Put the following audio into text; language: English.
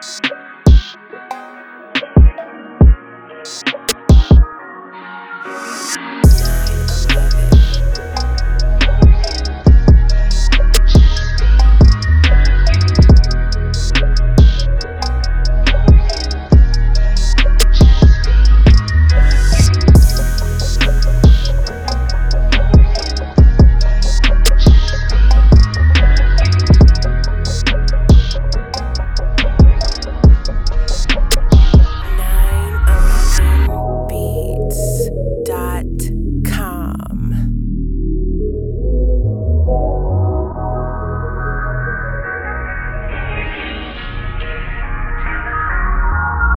Peace.